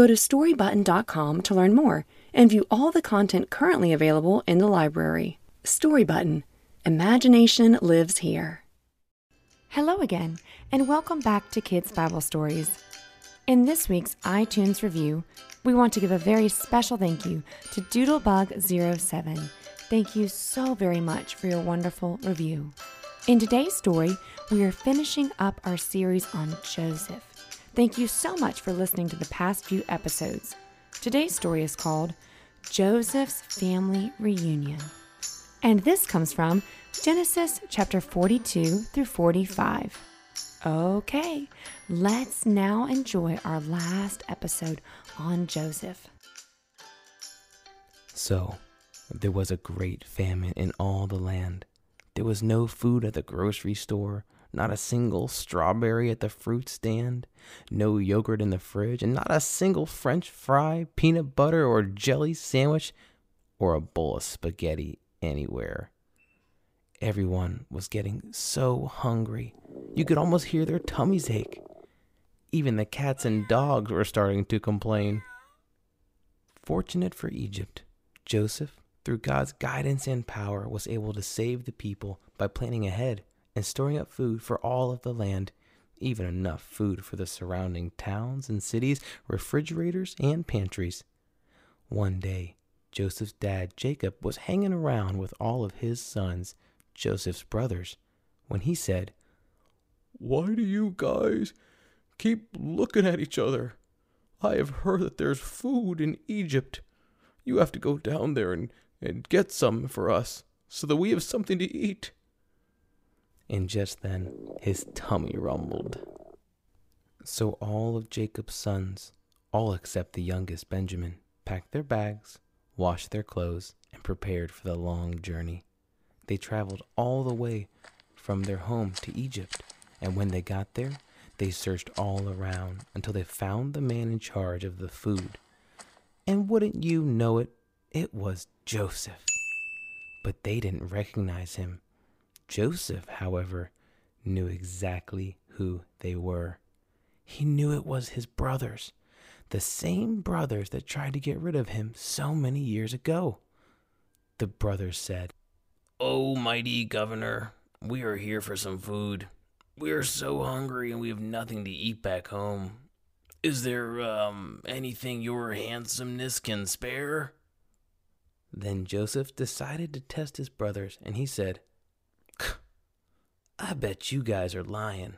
Go to storybutton.com to learn more and view all the content currently available in the library. Storybutton Imagination lives here. Hello again, and welcome back to Kids Bible Stories. In this week's iTunes review, we want to give a very special thank you to Doodlebug07. Thank you so very much for your wonderful review. In today's story, we are finishing up our series on Joseph. Thank you so much for listening to the past few episodes. Today's story is called Joseph's Family Reunion. And this comes from Genesis chapter 42 through 45. Okay, let's now enjoy our last episode on Joseph. So, there was a great famine in all the land. There was no food at the grocery store, not a single strawberry at the fruit stand, no yogurt in the fridge, and not a single French fry, peanut butter, or jelly sandwich, or a bowl of spaghetti anywhere. Everyone was getting so hungry, you could almost hear their tummies ache. Even the cats and dogs were starting to complain. Fortunate for Egypt, Joseph, through God's guidance and power, was able to save the people by planning ahead and storing up food for all of the land, even enough food for the surrounding towns and cities, refrigerators, and pantries. One day, Joseph's dad, Jacob, was hanging around with all of his sons, Joseph's brothers, when he said, Why do you guys keep looking at each other? I have heard that there's food in Egypt. You have to go down there and, and get some for us so that we have something to eat. And just then his tummy rumbled. So all of Jacob's sons, all except the youngest Benjamin, packed their bags washed their clothes, and prepared for the long journey. They traveled all the way from their home to Egypt, and when they got there, they searched all around until they found the man in charge of the food. And wouldn't you know it, it was Joseph. But they didn't recognize him. Joseph, however, knew exactly who they were. He knew it was his brothers the same brothers that tried to get rid of him so many years ago. The brothers said, Oh, mighty governor, we are here for some food. We are so hungry and we have nothing to eat back home. Is there, um, anything your handsomeness can spare? Then Joseph decided to test his brothers, and he said, I bet you guys are lying.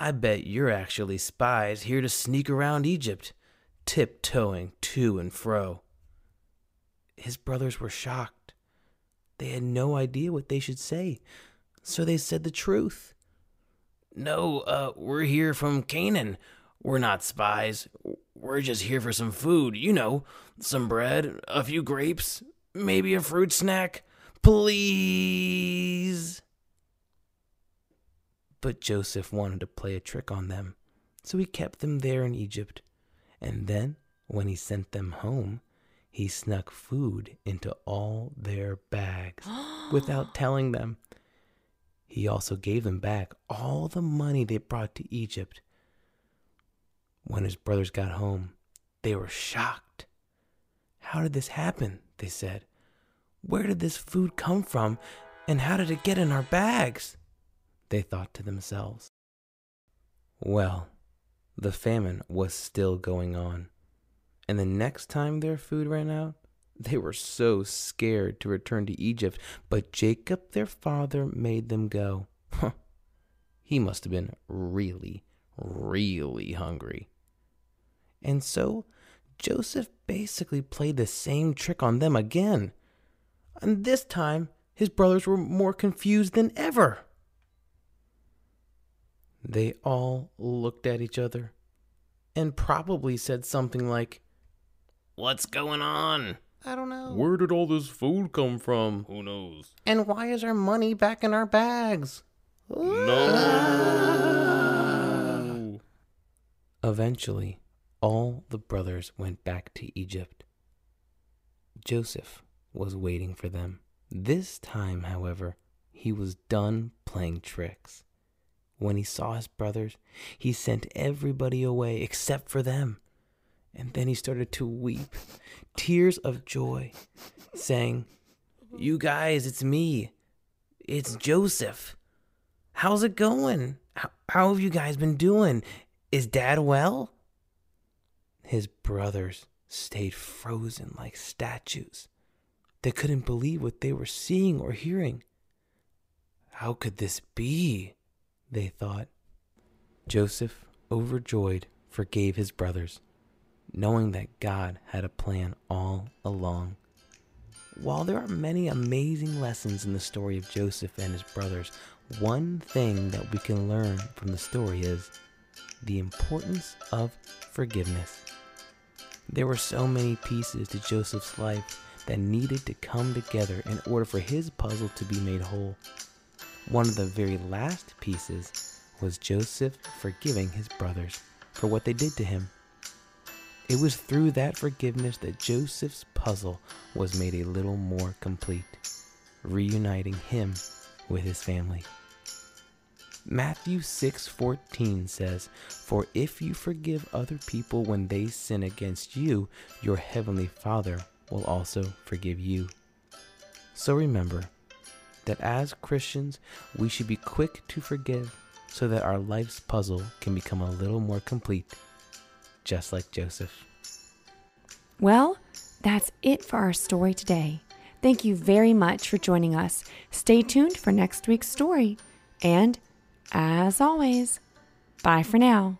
I bet you're actually spies here to sneak around Egypt, tiptoeing to and fro. His brothers were shocked. They had no idea what they should say, so they said the truth. No, uh, we're here from Canaan. We're not spies. We're just here for some food, you know, some bread, a few grapes, maybe a fruit snack. Please. But Joseph wanted to play a trick on them, so he kept them there in Egypt. And then, when he sent them home, he snuck food into all their bags without telling them. He also gave them back all the money they brought to Egypt. When his brothers got home, they were shocked. How did this happen? They said. Where did this food come from, and how did it get in our bags? They thought to themselves. Well, the famine was still going on, and the next time their food ran out, they were so scared to return to Egypt, but Jacob their father made them go. he must have been really, really hungry. And so Joseph basically played the same trick on them again. And this time, his brothers were more confused than ever. They all looked at each other, and probably said something like, What's going on? I don't know. Where did all this food come from? Who knows? And why is our money back in our bags? No. Eventually, all the brothers went back to Egypt. Joseph was waiting for them. This time, however, he was done playing tricks. When he saw his brothers, he sent everybody away except for them. And then he started to weep, tears of joy, saying, You guys, it's me. It's Joseph. How's it going? How, how have you guys been doing? Is dad well? His brothers stayed frozen like statues. They couldn't believe what they were seeing or hearing. How could this be? They thought. Joseph, overjoyed, forgave his brothers, knowing that God had a plan all along. While there are many amazing lessons in the story of Joseph and his brothers, one thing that we can learn from the story is the importance of forgiveness. There were so many pieces to Joseph's life that needed to come together in order for his puzzle to be made whole. One of the very last pieces was Joseph forgiving his brothers for what they did to him. It was through that forgiveness that Joseph's puzzle was made a little more complete, reuniting him with his family. Matthew 6:14 says, "For if you forgive other people when they sin against you, your heavenly Father will also forgive you." So remember that as Christians, we should be quick to forgive so that our life's puzzle can become a little more complete, just like Joseph. Well, that's it for our story today. Thank you very much for joining us. Stay tuned for next week's story. And as always, bye for now.